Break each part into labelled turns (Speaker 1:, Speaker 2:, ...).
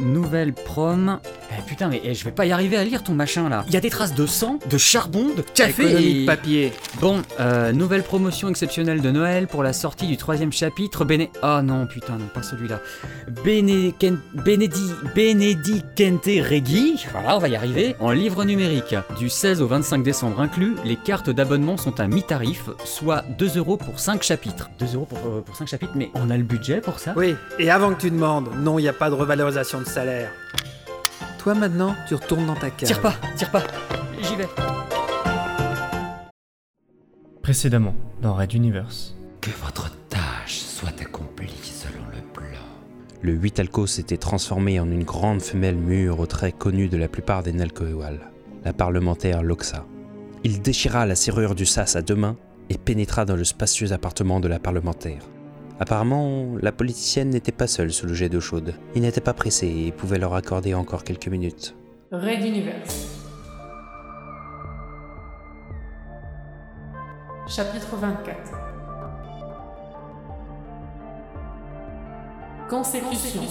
Speaker 1: nouvelle prom. Eh, putain, mais eh, je vais pas y arriver à lire ton machin là. Il y a des traces de sang, de charbon, de café
Speaker 2: Économie
Speaker 1: et...
Speaker 2: de papier.
Speaker 1: Bon, euh, nouvelle promotion exceptionnelle de Noël pour la sortie du troisième chapitre. Béné... Oh non, putain, non, pas celui-là. Béné... Ken- Bénédi... Regi, voilà, on va y arriver, en livre numérique. Du 16 au 25 décembre inclus, les cartes d'abonnement sont à mi-tarif, soit 2 euros pour 5 chapitres. 2 euros pour, euh, pour 5 chapitres, mais on a le budget pour ça?
Speaker 2: Oui, et avant que tu demandes, non, il n'y a pas de revalorisation de salaire. Toi maintenant, tu retournes dans ta cave.
Speaker 1: Tire pas, tire pas, j'y vais.
Speaker 3: Précédemment, dans Red Universe.
Speaker 4: Que votre tâche soit accomplie selon le plan.
Speaker 5: Le 8 alco s'était transformé en une grande femelle mûre aux traits connus de la plupart des Nalcoéwal, la parlementaire Loxa. Il déchira la serrure du sas à deux mains et pénétra dans le spacieux appartement de la parlementaire. Apparemment, la politicienne n'était pas seule sous le jet d'eau chaude. Il n'était pas pressé et pouvait leur accorder encore quelques minutes.
Speaker 6: Raid Universe. Chapitre 24. Consécution.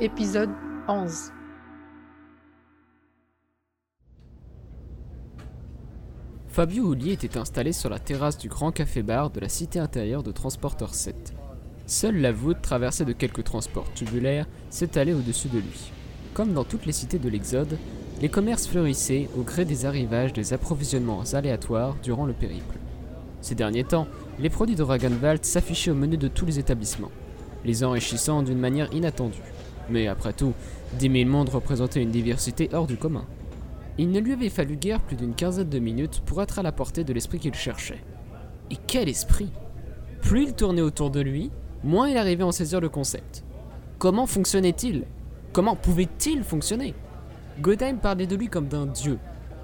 Speaker 7: Épisode 11.
Speaker 8: Fabio Houllier était installé sur la terrasse du grand café-bar de la cité intérieure de Transporteur 7. Seule la voûte, traversée de quelques transports tubulaires, s'étalait au-dessus de lui. Comme dans toutes les cités de l'Exode, les commerces fleurissaient au gré des arrivages des approvisionnements aléatoires durant le périple. Ces derniers temps, les produits de Ragenwald s'affichaient au menu de tous les établissements, les enrichissant d'une manière inattendue. Mais après tout, 10 000 mondes représentaient une diversité hors du commun. Il ne lui avait fallu guère plus d'une quinzaine de minutes pour être à la portée de l'esprit qu'il cherchait. Et quel esprit Plus il tournait autour de lui, moins il arrivait à en saisir le concept. Comment fonctionnait-il? Comment pouvait-il fonctionner? Godheim parlait de lui comme d'un dieu.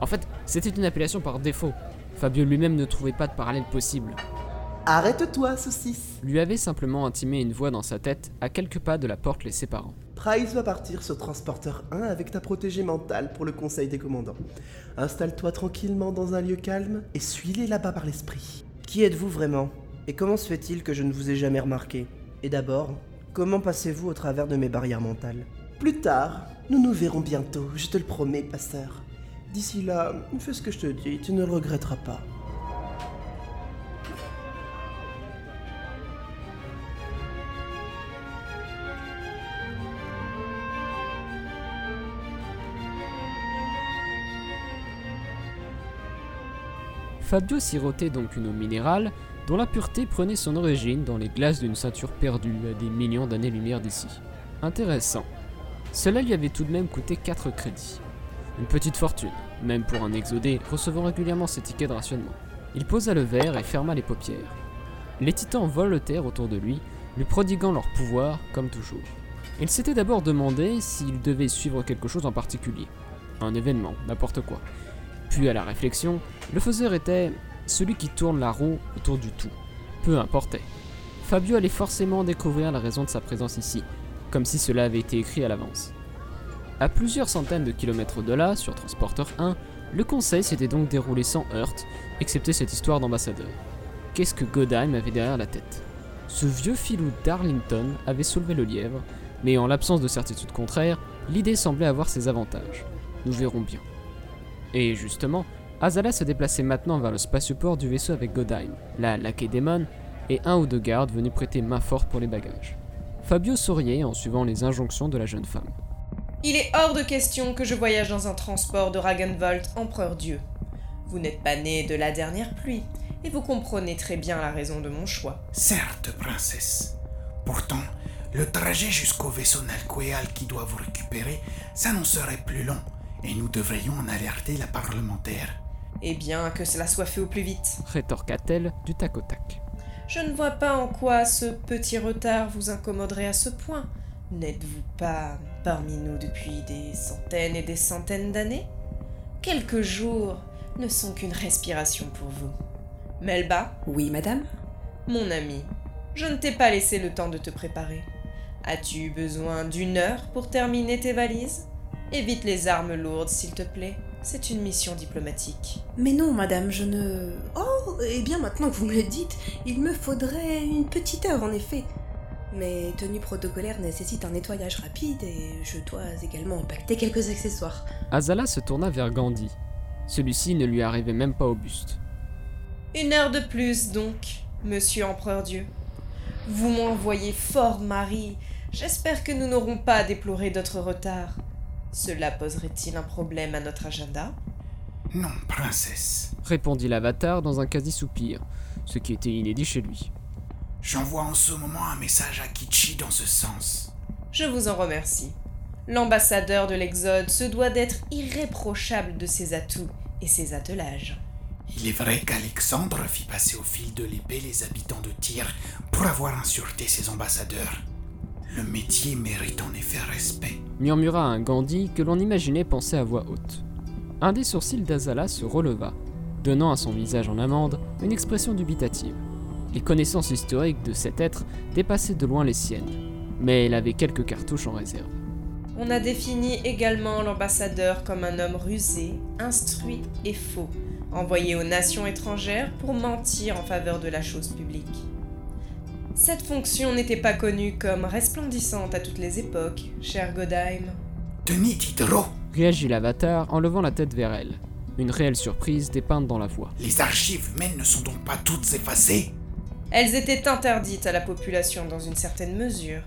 Speaker 8: En fait, c'était une appellation par défaut. Fabio lui-même ne trouvait pas de parallèle possible.
Speaker 9: Arrête-toi, saucisse
Speaker 8: Lui avait simplement intimé une voix dans sa tête à quelques pas de la porte les séparant.
Speaker 9: Price va partir sur Transporteur 1 avec ta protégée mentale pour le conseil des commandants. Installe-toi tranquillement dans un lieu calme et suis-les là-bas par l'esprit. Qui êtes-vous vraiment? Et comment se fait-il que je ne vous ai jamais remarqué? Et d'abord, comment passez-vous au travers de mes barrières mentales? Plus tard, nous nous verrons bientôt, je te le promets, passeur. D'ici là, fais ce que je te dis, tu ne le regretteras pas.
Speaker 8: Fabio sirotait donc une eau minérale dont la pureté prenait son origine dans les glaces d'une ceinture perdue à des millions d'années-lumière d'ici. Intéressant. Cela lui avait tout de même coûté 4 crédits. Une petite fortune, même pour un exodé recevant régulièrement ses tickets de rationnement. Il posa le verre et ferma les paupières. Les titans volotèrent autour de lui, lui prodiguant leur pouvoir comme toujours. Il s'était d'abord demandé s'il devait suivre quelque chose en particulier. Un événement, n'importe quoi. Puis à la réflexion, le faiseur était celui qui tourne la roue autour du tout. Peu importait. Fabio allait forcément découvrir la raison de sa présence ici, comme si cela avait été écrit à l'avance. À plusieurs centaines de kilomètres de là, sur Transporteur 1, le conseil s'était donc déroulé sans heurte, excepté cette histoire d'ambassadeur. Qu'est-ce que Godheim avait derrière la tête? Ce vieux filou d'Arlington avait soulevé le lièvre, mais en l'absence de certitude contraire, l'idée semblait avoir ses avantages. Nous verrons bien. Et justement, Azala se déplaçait maintenant vers le spatioport du vaisseau avec Godheim, la Lakédémon et un ou deux gardes venus prêter main forte pour les bagages. Fabio souriait en suivant les injonctions de la jeune femme.
Speaker 10: Il est hors de question que je voyage dans un transport de Ragenvolt, empereur Dieu. Vous n'êtes pas né de la dernière pluie, et vous comprenez très bien la raison de mon choix.
Speaker 11: Certes, princesse. Pourtant, le trajet jusqu'au vaisseau Nalquéal qui doit vous récupérer s'annoncerait plus long, et nous devrions en alerter la parlementaire.
Speaker 10: Eh bien, que cela soit fait au plus vite.
Speaker 8: Rétorqua-t-elle du tac au tac.
Speaker 10: Je ne vois pas en quoi ce petit retard vous incommoderait à ce point. N'êtes-vous pas parmi nous depuis des centaines et des centaines d'années? Quelques jours ne sont qu'une respiration pour vous. Melba?
Speaker 12: Oui, madame?
Speaker 10: Mon ami, je ne t'ai pas laissé le temps de te préparer. As-tu besoin d'une heure pour terminer tes valises? Évite les armes lourdes, s'il te plaît. C'est une mission diplomatique.
Speaker 12: Mais non, madame, je ne. Oh, eh bien, maintenant que vous me le dites, il me faudrait une petite heure en effet. Mes tenues protocolaires nécessitent un nettoyage rapide et je dois également impacter quelques accessoires.
Speaker 8: Azala se tourna vers Gandhi. Celui-ci ne lui arrivait même pas au buste.
Speaker 10: Une heure de plus donc, monsieur Empereur Dieu. Vous m'envoyez fort Marie. J'espère que nous n'aurons pas à déplorer d'autres retards. Cela poserait-il un problème à notre agenda?
Speaker 11: Non, princesse.
Speaker 8: Répondit l'avatar dans un quasi-soupir, ce qui était inédit chez lui.
Speaker 11: J'envoie en ce moment un message à Kichi dans ce sens.
Speaker 10: Je vous en remercie. L'ambassadeur de l'Exode se doit d'être irréprochable de ses atouts et ses attelages.
Speaker 11: Il est vrai qu'Alexandre fit passer au fil de l'épée les habitants de Tyr pour avoir insulté ses ambassadeurs. Le métier mérite en effet respect.
Speaker 8: Murmura un Gandhi que l'on imaginait penser à voix haute. Un des sourcils d'Azala se releva, donnant à son visage en amande une expression dubitative. Les connaissances historiques de cet être dépassaient de loin les siennes, mais elle avait quelques cartouches en réserve.
Speaker 10: On a défini également l'ambassadeur comme un homme rusé, instruit et faux, envoyé aux nations étrangères pour mentir en faveur de la chose publique. Cette fonction n'était pas connue comme resplendissante à toutes les époques, cher Godheim.
Speaker 11: Denis Diderot
Speaker 8: Réagit l'avatar en levant la tête vers elle. Une réelle surprise dépeinte dans la voix.
Speaker 11: Les archives humaines ne sont donc pas toutes effacées
Speaker 10: Elles étaient interdites à la population dans une certaine mesure,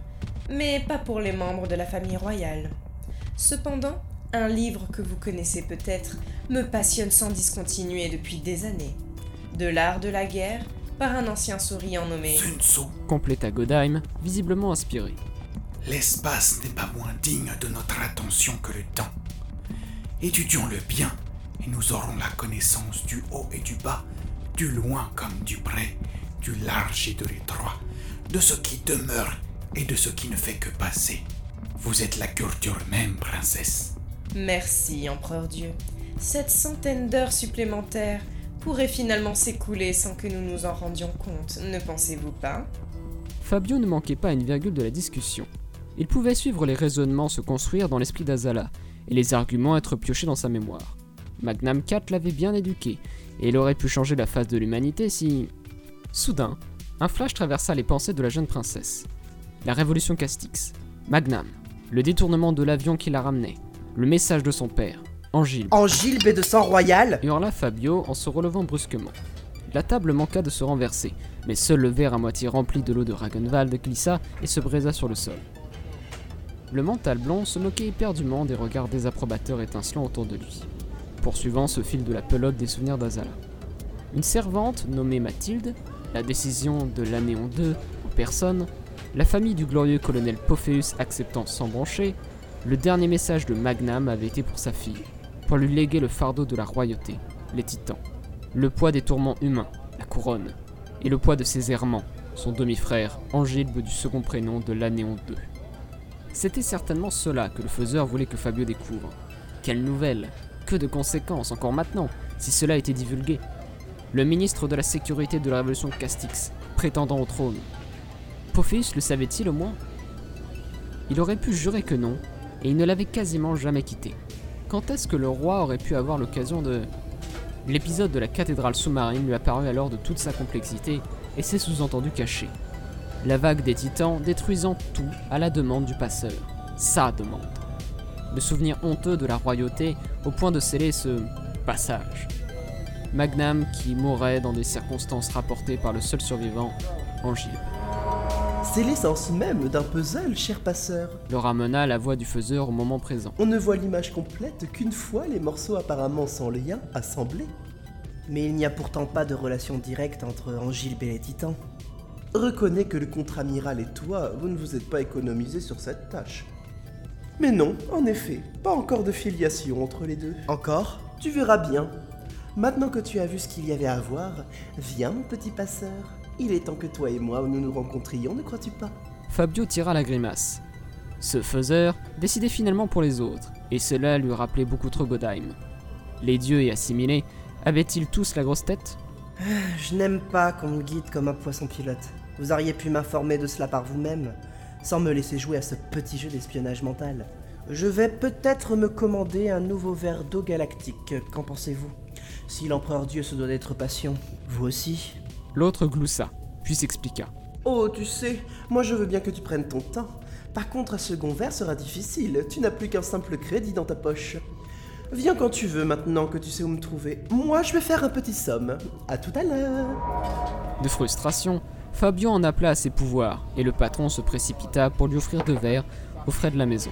Speaker 10: mais pas pour les membres de la famille royale. Cependant, un livre que vous connaissez peut-être me passionne sans discontinuer depuis des années. De l'art de la guerre par un ancien souriant nommé
Speaker 11: Sun Tzu.
Speaker 8: Compléta Godheim, visiblement inspiré.
Speaker 11: L'espace n'est pas moins digne de notre attention que le temps. Étudions-le bien, et nous aurons la connaissance du haut et du bas, du loin comme du près, du large et de l'étroit, de ce qui demeure et de ce qui ne fait que passer. Vous êtes la culture même, princesse.
Speaker 10: Merci, Empereur Dieu. Cette centaine d'heures supplémentaires pourrait finalement s'écouler sans que nous nous en rendions compte, ne pensez-vous pas?
Speaker 8: Fabio ne manquait pas une virgule de la discussion. Il pouvait suivre les raisonnements se construire dans l'esprit d'Azala, et les arguments être piochés dans sa mémoire. Magnam 4 l'avait bien éduqué, et il aurait pu changer la face de l'humanité si... Soudain, un flash traversa les pensées de la jeune princesse. La révolution Castix, Magnam, le détournement de l'avion qui la ramenait, le message de son père, Angile.
Speaker 9: Angile B de sang royal
Speaker 8: hurla Fabio en se relevant brusquement. La table manqua de se renverser, mais seul le verre à moitié rempli de l'eau de Ragenwald glissa et se brisa sur le sol. Le mental blond se moquait éperdument des regards désapprobateurs étincelants autour de lui, poursuivant ce fil de la pelote des souvenirs d'Azala. Une servante nommée Mathilde, la décision de l'Anéon 2 en personne, la famille du glorieux colonel Pophéus acceptant sans brancher, le dernier message de Magnam avait été pour sa fille, lui léguer le fardeau de la royauté, les titans, le poids des tourments humains, la couronne, et le poids de ses errements, son demi-frère, Angilbe du second prénom de l'Anéon 2. C'était certainement cela que le faiseur voulait que Fabio découvre. Quelle nouvelle Que de conséquences encore maintenant, si cela était divulgué Le ministre de la Sécurité de la Révolution Castix, prétendant au trône. Pophéus le savait-il au moins? Il aurait pu jurer que non, et il ne l'avait quasiment jamais quitté. Quand est-ce que le roi aurait pu avoir l'occasion de... L'épisode de la cathédrale sous-marine lui apparut alors de toute sa complexité et ses sous-entendus cachés. La vague des titans détruisant tout à la demande du passeur. Sa demande. Le souvenir honteux de la royauté au point de sceller ce passage. Magnam qui mourrait dans des circonstances rapportées par le seul survivant, Angile.
Speaker 9: C'est l'essence même d'un puzzle, cher passeur.
Speaker 8: Le ramena la voix du faiseur au moment présent.
Speaker 9: On ne voit l'image complète qu'une fois les morceaux apparemment sans lien assemblés. Mais il n'y a pourtant pas de relation directe entre Angile et les titans. Reconnais que le contre-amiral et toi, vous ne vous êtes pas économisé sur cette tâche. Mais non, en effet, pas encore de filiation entre les deux. Encore? Tu verras bien. Maintenant que tu as vu ce qu'il y avait à voir, viens mon petit passeur. Il est temps que toi et moi nous nous rencontrions, ne crois-tu pas
Speaker 8: Fabio tira la grimace. Ce faiseur décidait finalement pour les autres, et cela lui rappelait beaucoup trop Godheim. Les dieux et assimilés avaient-ils tous la grosse tête?
Speaker 9: Je n'aime pas qu'on me guide comme un poisson pilote. Vous auriez pu m'informer de cela par vous-même, sans me laisser jouer à ce petit jeu d'espionnage mental. Je vais peut-être me commander un nouveau verre d'eau galactique. Qu'en pensez-vous? Si l'empereur Dieu se doit d'être patient, vous aussi
Speaker 8: L'autre gloussa, puis s'expliqua.
Speaker 9: Oh, tu sais, moi je veux bien que tu prennes ton temps. Par contre, un second verre sera difficile. Tu n'as plus qu'un simple crédit dans ta poche. Viens quand tu veux maintenant que tu sais où me trouver. Moi, je vais faire un petit somme. À tout à l'heure.
Speaker 8: De frustration, Fabio en appela à ses pouvoirs et le patron se précipita pour lui offrir deux verres aux frais de la maison.